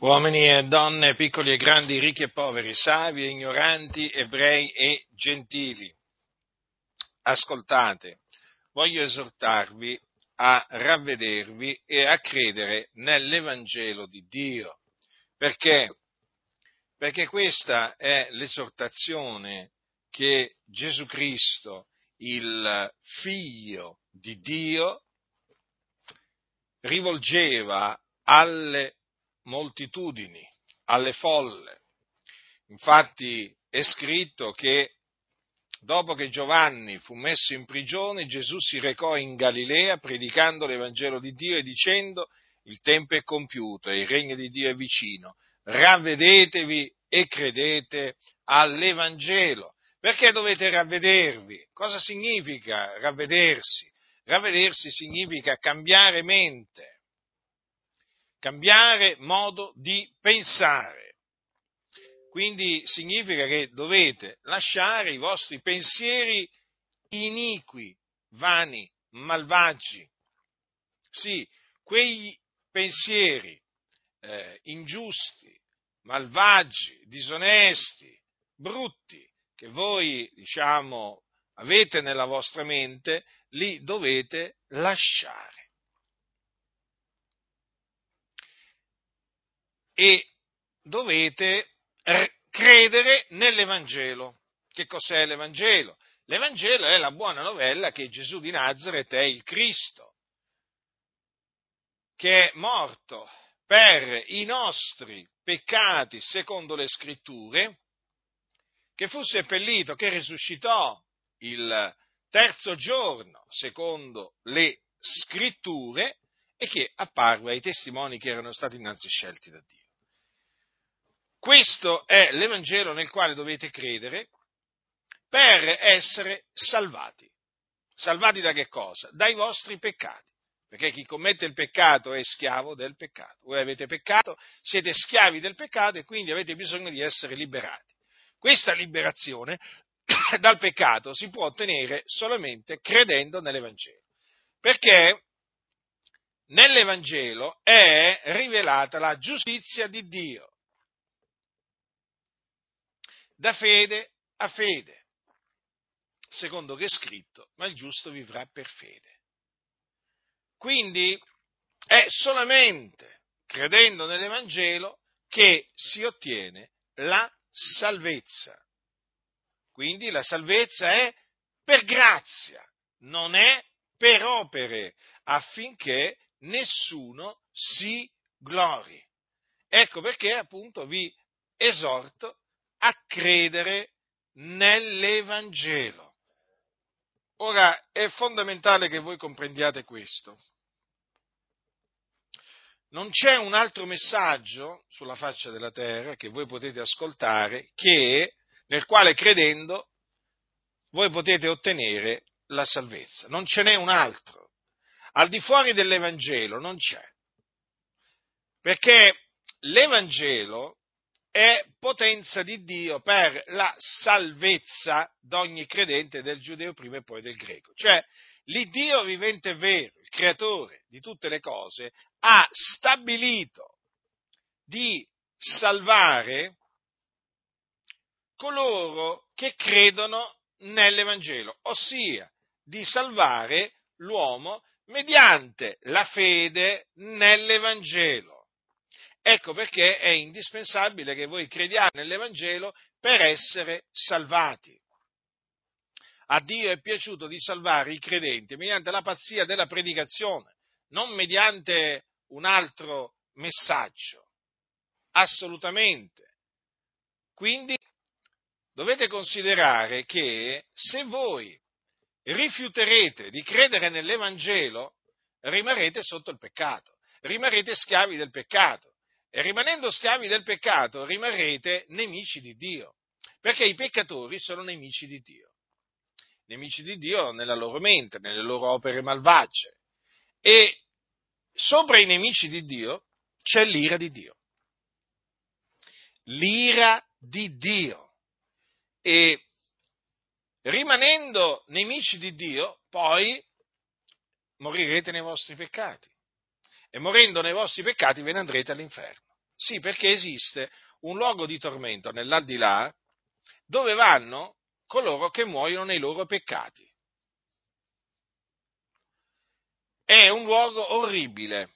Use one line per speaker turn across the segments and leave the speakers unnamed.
Uomini e donne, piccoli e grandi, ricchi e poveri, savi e ignoranti, ebrei e gentili, ascoltate, voglio esortarvi a ravvedervi e a credere nell'Evangelo di Dio. Perché? Perché questa è l'esortazione che Gesù Cristo, il Figlio di Dio, rivolgeva alle moltitudini, alle folle. Infatti è scritto che dopo che Giovanni fu messo in prigione, Gesù si recò in Galilea predicando l'Evangelo di Dio e dicendo il tempo è compiuto e il regno di Dio è vicino. Ravvedetevi e credete all'Evangelo. Perché dovete ravvedervi? Cosa significa ravvedersi? Ravvedersi significa cambiare mente cambiare modo di pensare. Quindi significa che dovete lasciare i vostri pensieri iniqui, vani, malvagi. Sì, quei pensieri eh, ingiusti, malvagi, disonesti, brutti che voi, diciamo, avete nella vostra mente, li dovete lasciare. E dovete credere nell'Evangelo. Che cos'è l'Evangelo? L'Evangelo è la buona novella che Gesù di Nazareth è il Cristo, che è morto per i nostri peccati secondo le scritture, che fu seppellito, che risuscitò il terzo giorno secondo le scritture e che apparve ai testimoni che erano stati innanzi scelti da Dio. Questo è l'Evangelo nel quale dovete credere per essere salvati. Salvati da che cosa? Dai vostri peccati. Perché chi commette il peccato è schiavo del peccato. Voi avete peccato, siete schiavi del peccato e quindi avete bisogno di essere liberati. Questa liberazione dal peccato si può ottenere solamente credendo nell'Evangelo. Perché nell'Evangelo è rivelata la giustizia di Dio da fede a fede, secondo che è scritto, ma il giusto vivrà per fede. Quindi è solamente credendo nell'Evangelo che si ottiene la salvezza. Quindi la salvezza è per grazia, non è per opere, affinché nessuno si glori. Ecco perché appunto vi esorto a credere nell'Evangelo. Ora è fondamentale che voi comprendiate questo. Non c'è un altro messaggio sulla faccia della terra che voi potete ascoltare che, nel quale credendo voi potete ottenere la salvezza. Non ce n'è un altro. Al di fuori dell'Evangelo non c'è. Perché l'Evangelo è potenza di Dio per la salvezza d'ogni credente del giudeo prima e poi del greco. Cioè, l'Iddio vivente e vero, il creatore di tutte le cose, ha stabilito di salvare coloro che credono nell'Evangelo, ossia di salvare l'uomo mediante la fede nell'Evangelo. Ecco perché è indispensabile che voi crediate nell'Evangelo per essere salvati. A Dio è piaciuto di salvare i credenti mediante la pazzia della predicazione, non mediante un altro messaggio. Assolutamente. Quindi dovete considerare che se voi rifiuterete di credere nell'Evangelo, rimarrete sotto il peccato, rimarrete schiavi del peccato e rimanendo schiavi del peccato rimarrete nemici di Dio, perché i peccatori sono nemici di Dio, nemici di Dio nella loro mente, nelle loro opere malvagie. E sopra i nemici di Dio c'è l'ira di Dio. L'ira di Dio. E rimanendo nemici di Dio, poi morirete nei vostri peccati e morendo nei vostri peccati ve ne andrete all'inferno. Sì, perché esiste un luogo di tormento nell'aldilà dove vanno coloro che muoiono nei loro peccati. È un luogo orribile,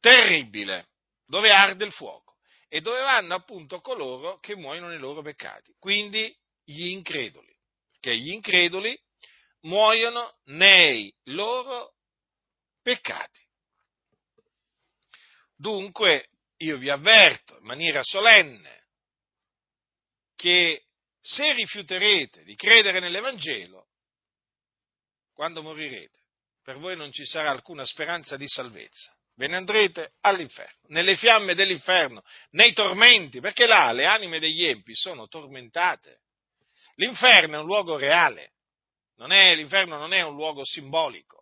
terribile, dove arde il fuoco e dove vanno appunto coloro che muoiono nei loro peccati, quindi gli increduli, che gli increduli muoiono nei loro peccati. Dunque io vi avverto in maniera solenne che se rifiuterete di credere nell'Evangelo, quando morirete, per voi non ci sarà alcuna speranza di salvezza. Ve ne andrete all'inferno, nelle fiamme dell'inferno, nei tormenti, perché là le anime degli empi sono tormentate. L'inferno è un luogo reale, non è, l'inferno non è un luogo simbolico,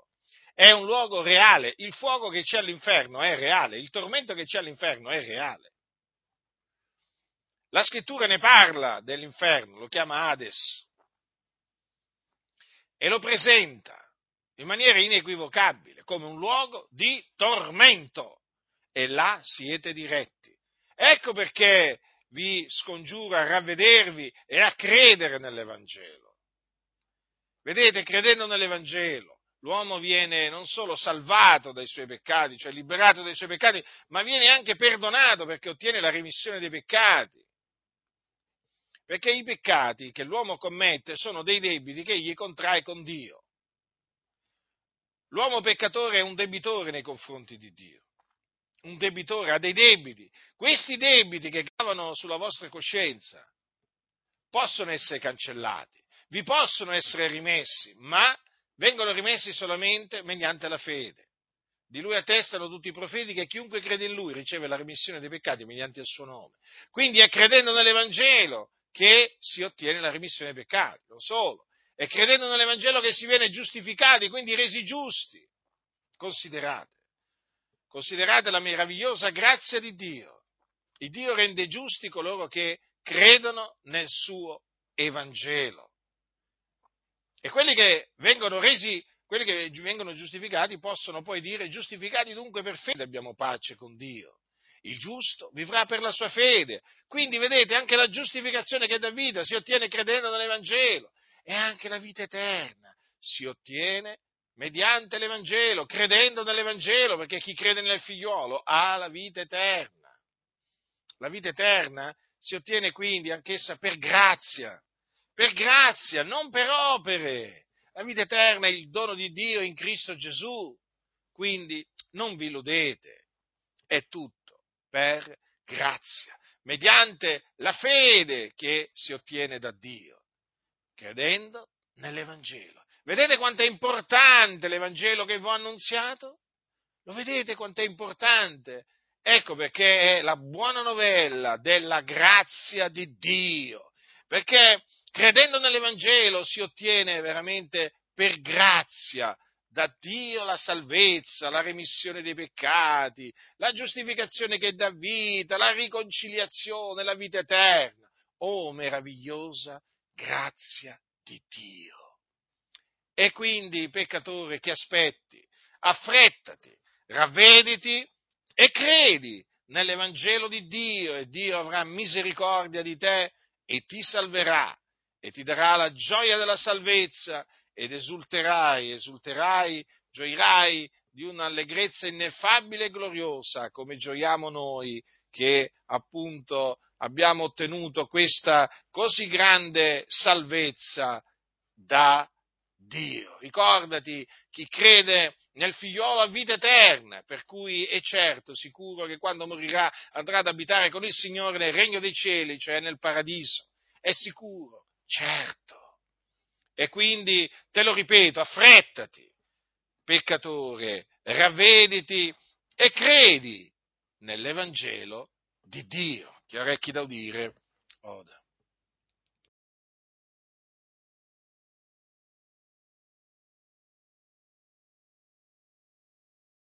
è un luogo reale. Il fuoco che c'è all'inferno è reale, il tormento che c'è all'inferno è reale. La scrittura ne parla dell'inferno, lo chiama Hades e lo presenta in maniera inequivocabile come un luogo di tormento e là siete diretti. Ecco perché vi scongiuro a ravvedervi e a credere nell'Evangelo. Vedete, credendo nell'Evangelo, l'uomo viene non solo salvato dai suoi peccati, cioè liberato dai suoi peccati, ma viene anche perdonato perché ottiene la remissione dei peccati. Perché i peccati che l'uomo commette sono dei debiti che egli contrae con Dio. L'uomo peccatore è un debitore nei confronti di Dio. Un debitore ha dei debiti. Questi debiti che gravano sulla vostra coscienza possono essere cancellati, vi possono essere rimessi, ma vengono rimessi solamente mediante la fede. Di lui attestano tutti i profeti che chiunque crede in lui riceve la remissione dei peccati mediante il suo nome. Quindi è credendo nell'Evangelo che si ottiene la remissione dei peccati, non solo. È credendo nell'Evangelo che si viene giustificati, quindi resi giusti. Considerate, considerate la meravigliosa grazia di Dio. Il Dio rende giusti coloro che credono nel suo Evangelo. E quelli che vengono resi, quelli che vengono giustificati possono poi dire giustificati dunque per fede abbiamo pace con Dio. Il giusto vivrà per la sua fede. Quindi vedete, anche la giustificazione che dà vita si ottiene credendo nell'Evangelo e anche la vita eterna si ottiene mediante l'Evangelo, credendo nell'Evangelo, perché chi crede nel figliuolo ha la vita eterna. La vita eterna si ottiene quindi anch'essa per grazia, per grazia, non per opere. La vita eterna è il dono di Dio in Cristo Gesù. Quindi non vi illudete, è tutto per grazia, mediante la fede che si ottiene da Dio, credendo nell'Evangelo. Vedete quanto è importante l'Evangelo che vi ho annunziato? Lo vedete quanto è importante? Ecco perché è la buona novella della grazia di Dio, perché credendo nell'Evangelo si ottiene veramente per grazia da Dio la salvezza, la remissione dei peccati, la giustificazione che dà vita, la riconciliazione, la vita eterna. Oh meravigliosa grazia di Dio. E quindi, peccatore, che aspetti? Affrettati, ravvediti e credi nell'Evangelo di Dio e Dio avrà misericordia di te e ti salverà e ti darà la gioia della salvezza ed esulterai, esulterai, gioirai di un'allegrezza ineffabile e gloriosa, come gioiamo noi che appunto abbiamo ottenuto questa così grande salvezza da Dio. Ricordati, chi crede nel figliolo ha vita eterna, per cui è certo, sicuro che quando morirà andrà ad abitare con il Signore nel regno dei cieli, cioè nel paradiso. È sicuro, certo. E quindi, te lo ripeto, affrettati, peccatore, ravvediti e credi nell'Evangelo di Dio. Chi ha orecchi da udire, oda.